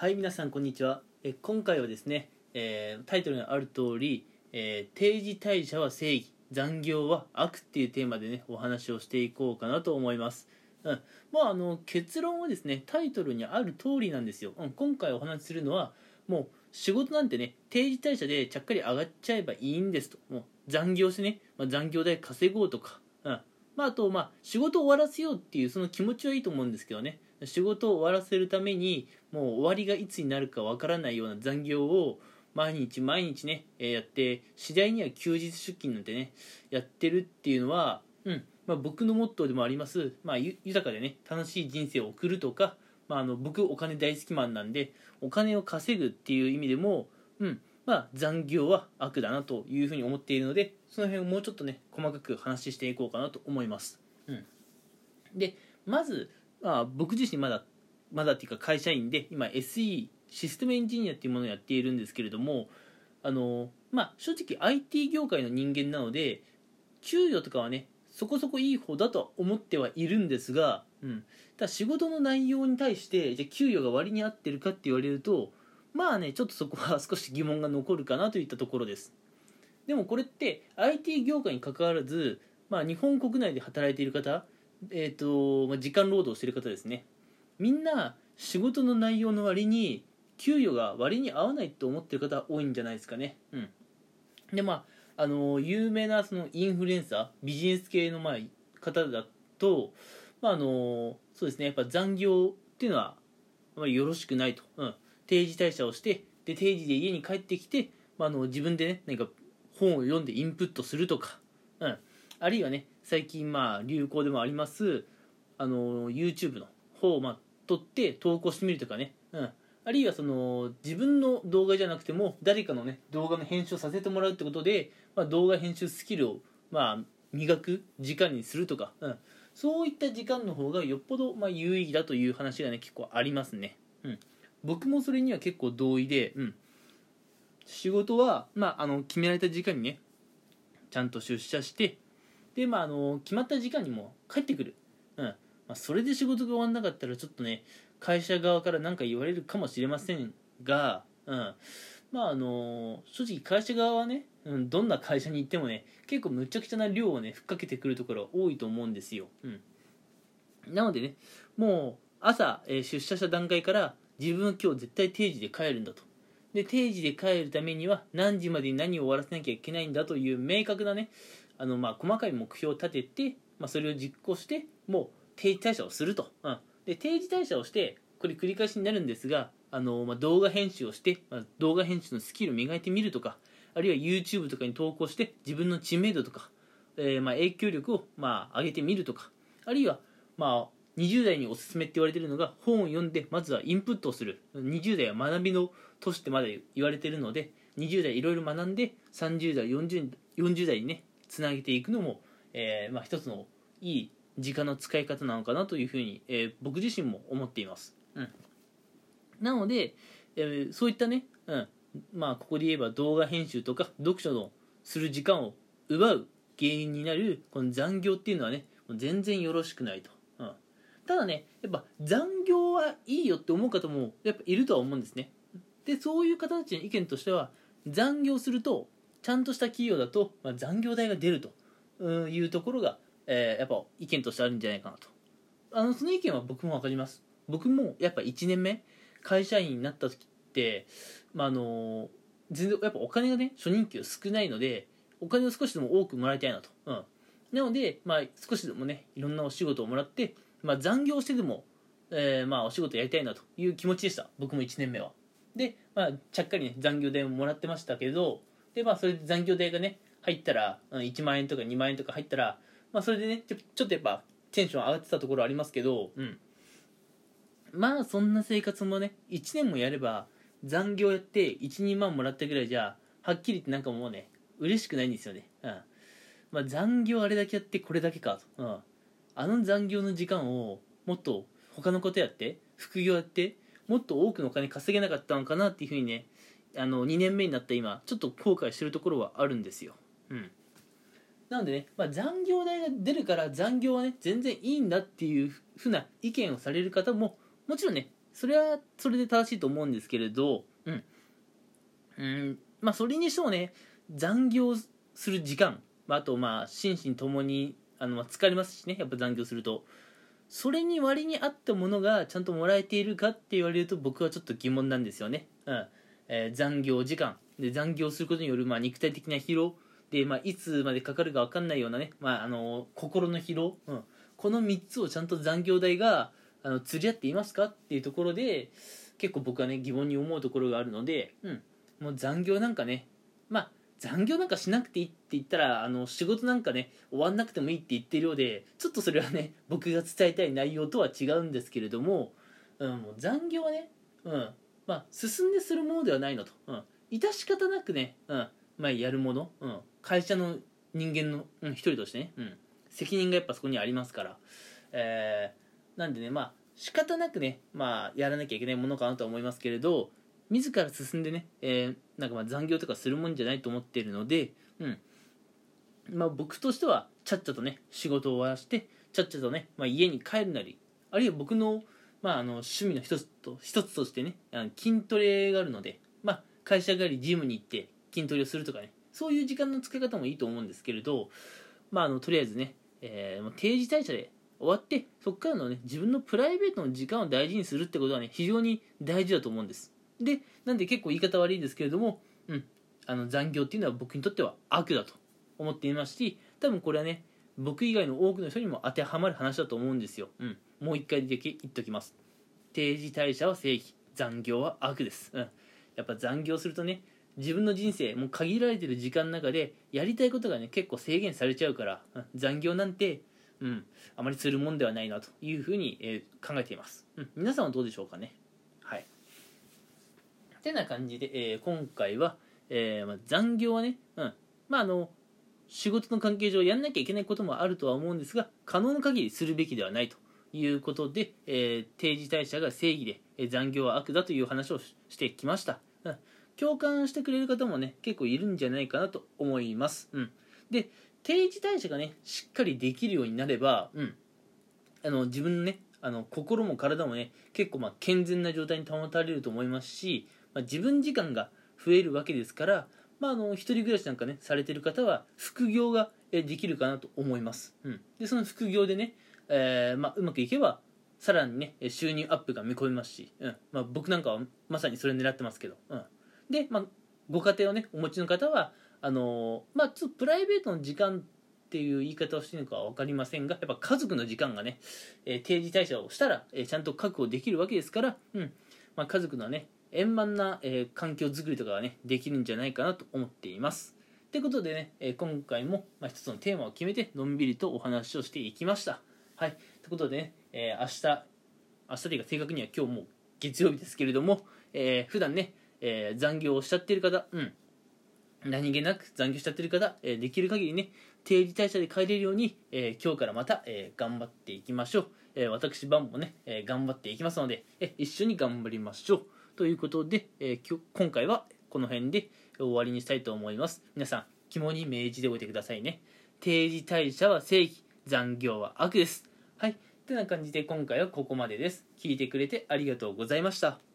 はい皆さんこんにちは。え今回はですね、えータイトルにある通り、えー定時退社は正義残業は悪っていうテーマでねお話をしていこうかなと思います。うん、まああの結論はですねタイトルにある通りなんですよ、うん、今回お話しするのはもう仕事なんてね定時退社でちゃっかり上がっちゃえばいいんですと。もう残業してね、まあ、残業代稼ごうとか、うん。まあ、あとまあ仕事終わらせようっていうその気持ちはいいと思うんですけどね。仕事を終わらせるためにもう終わりがいつになるかわからないような残業を毎日毎日ね、えやって次第には休日出勤なんてねやってるっていうのは、うんまあ、僕のモットーでもあります、まあ、豊かでね楽しい人生を送るとか、まあ、あの僕お金大好きマンなんでお金を稼ぐっていう意味でも、うんまあ、残業は悪だなというふうに思っているのでその辺をもうちょっとね細かく話していこうかなと思います。うん、でまず、まあ、僕自身まだまだっていうか会社員で今 SE システムエンジニアっていうものをやっているんですけれどもあの、まあ、正直 IT 業界の人間なので給与とかはねそこそこいい方だとは思ってはいるんですが、うん、ただ仕事の内容に対してじゃ給与が割に合ってるかって言われるとまあねちょっとそこは 少し疑問が残るかなといったところです。でもこれって IT 業界に関わらず、まあ、日本国内で働いている方、えーとまあ、時間労働してる方ですね。みんな仕事の内容の割に給与が割に合わないと思ってる方多いんじゃないですかね。うん。でまああの有名なそのインフルエンサービジネス系のまあ方だとまああのそうですね。やっぱ残業っていうのはあまりよろしくないと、うん、定時退社をしてで定時で家に帰ってきて、まあ、あの自分でね何か本を読んでインプットするとか、うん、あるいはね最近まあ流行でもありますあの YouTube の方をまあ撮って投稿してみるとかね、うん、あるいはその自分の動画じゃなくても誰かのね動画の編集をさせてもらうってことで、まあ、動画編集スキルをまあ磨く時間にするとか、うん、そういった時間の方がよっぽどまあ有意義だという話がね結構ありますね、うん、僕もそれには結構同意で、うん、仕事は、まあ、あの決められた時間にねちゃんと出社してで、まあ、あの決まった時間にも帰ってくる、うん。まあ、それで仕事が終わんなかったらちょっとね会社側から何か言われるかもしれませんが、うん、まああの正直会社側はね、うん、どんな会社に行ってもね結構むちゃくちゃな量をねふっかけてくるところ多いと思うんですよ、うん、なのでねもう朝、えー出社した段階から自分は今日絶対定時で帰るんだと。で定時で帰るためには何時までに何を終わらせなきゃいけないんだという明確なねあのまあ細かい目標を立てて、まあ、それを実行してもう定時退社をすると、うん、で定時退社をしてこれ繰り返しになるんですがあの、まあ、動画編集をして、まあ、動画編集のスキルを磨いてみるとかあるいは YouTube とかに投稿して自分の知名度とか、えーまあ、影響力をまあ上げてみるとかあるいはまあ20代におすすめって言われてるのが本を読んでまずはインプットをする。20代は学びの年ってまだ言われてるので20代いろいろ学んで30代 40, 40代にねつなげていくのも、えーまあ、一つのいい時間の使い方なのかなというふうに、えー僕自身も思っています、うん、なので、えーそういったね、うん。まあ、ここで言えば動画編集とか読書のする時間を奪う原因になるこの残業っていうのはね全然よろしくないと、うん、ただねやっぱ残業はいいよって思う方もやっぱいるとは思うんですね。でそういう方たちの意見としては残業するとちゃんとした企業だと、まあ、残業代が出るというところが、えーやっぱ意見としてあるんじゃないかなと。あのその意見は僕も分かります。僕もやっぱ1年目会社員になった時って、まあ、あの全然やっぱお金がね初任給少ないのでお金を少しでも多くもらいたいなと、うん、なので、まあ、少しでもねいろんなお仕事をもらって、まあ、残業してでも、えーまあ、お仕事やりたいなという気持ちでした。僕も1年目は。で、まあ、ちゃっかりね残業代ももらってましたけどで、まあ、それで残業代がね入ったらうん1万円とか2万円とか入ったら、まあ、それでねちょちょっとやっぱテンション上がってたところありますけど、うん、まあそんな生活もね1年もやれば残業やって12万もらったぐらいじゃはっきり言ってなんかもうね嬉しくないんですよね、うん。まあ、残業あれだけやってこれだけかと、うん、あの残業の時間をもっと他のことやって副業やってもっと多くのお金稼げなかったのかなっていうふうにねあの2年目になった今ちょっと後悔してるところはあるんですよ、うん、なのでね、まあ、残業代が出るから残業はね全然いいんだっていうふうな意見をされる方ももちろんねそれはそれで正しいと思うんですけれどうん。うんまあそれにしてもね残業する時間あとまあ心身ともにあのまあ疲れますしねやっぱ残業すると。それに割に合ったものがちゃんともらえているかって言われると僕はちょっと疑問なんですよね、うんえー、残業時間。で残業することによるまあ肉体的な疲労。で、まあ、いつまでかかるか分かんないようなね、まあ、あの心の疲労、うん、この3つをちゃんと残業代があの釣り合っていますかっていうところで結構僕はね疑問に思うところがあるので、うん、もう残業なんかねまあ残業なんかしなくていいって言ったらあの仕事なんかね終わんなくてもいいって言ってるようでちょっとそれはね僕が伝えたい内容とは違うんですけれども,、うん、もう残業はね、うん。まあ、進んでするものではないのと、うん、致し方なくね、うん。まあ、やるもの、うん、会社の人間の、うん、一人としてね、うん、責任がやっぱそこにありますから、えー、なんでねまあ仕方なくね、まあ、やらなきゃいけないものかなとは思いますけれど自ら進んでね、えー、なんかまあ残業とかするもんじゃないと思っているので、うん。まあ、僕としてはちゃっちゃとね仕事を終わらしてちゃっちゃとね、まあ、家に帰るなりあるいは僕の,、まあ、あの趣味の一つと一つとしてねあの筋トレがあるので、まあ、会社帰りジムに行って筋トレをするとかねそういう時間の使い方もいいと思うんですけれど、まあ、あのとりあえずね、えー、定時退社で終わってそこからのね自分のプライベートの時間を大事にするってことはね非常に大事だと思うんです。でなんで結構言い方悪いですけれども、うん、あの残業っていうのは僕にとっては悪だと思っていますし多分これはね僕以外の多くの人にも当てはまる話だと思うんですよ、うん、もう一回だけ言っときます。定時退社は正義残業は悪です、うん、やっぱ残業するとね自分の人生もう限られてる時間の中でやりたいことがね結構制限されちゃうから、うん、残業なんてうん、あまりするもんではないなというふうに、えー、考えています、うん、皆さんはどうでしょうかね？はい。てな感じで、えー、今回は、えーまあ、残業はね、うん、まああの仕事の関係上やんなきゃいけないこともあるとは思うんですが可能な限りするべきではないと。ということで、えー、定時退社が正義で、え、残業は悪だという話をしてきました、うん、共感してくれる方もね結構いるんじゃないかなと思います、うん、で定時退社がねしっかりできるようになれば、うん、あの自分のねあの心も体もね結構まあ健全な状態に保たれると思いますし、まあ、自分時間が増えるわけですから、まあ、あの一人暮らしなんかねされてる方は副業ができるかなと思います、うん、でその副業でね、えー、まあ、うまくいけばさらにね収入アップが見込めますし、うん。まあ、僕なんかはまさにそれ狙ってますけど、うん、で、まあ、ご家庭をねお持ちの方はあのまあちょっとプライベートの時間っていう言い方をしているのかは分かりませんがやっぱ家族の時間がね、えー、定時退社をしたら、えー、ちゃんと確保できるわけですから、うん。まあ、家族のね円満な、えー、環境づくりとかがねできるんじゃないかなと思っています。ということでね、えー、今回も、まあ、一つのテーマを決めてのんびりとお話をしていきました。はい。ということでね、えー、明日明日というか正確には今日も月曜日ですけれども、えー、普段ね、えー、残業をしちゃってる方、うん、何気なく残業しちゃってる方、えー、できる限りね定時退社で帰れるように、えー、今日からまた、えー、頑張っていきましょう、え私バンもね、え頑張っていきますので、え一緒に頑張りましょう。ということで、え今回はこの辺で終わりにしたいと思います。皆さん肝に銘じておいてくださいね。定時退社は正義残業は悪です。はい。てな感じで今回はここまでです。聞いてくれてありがとうございました。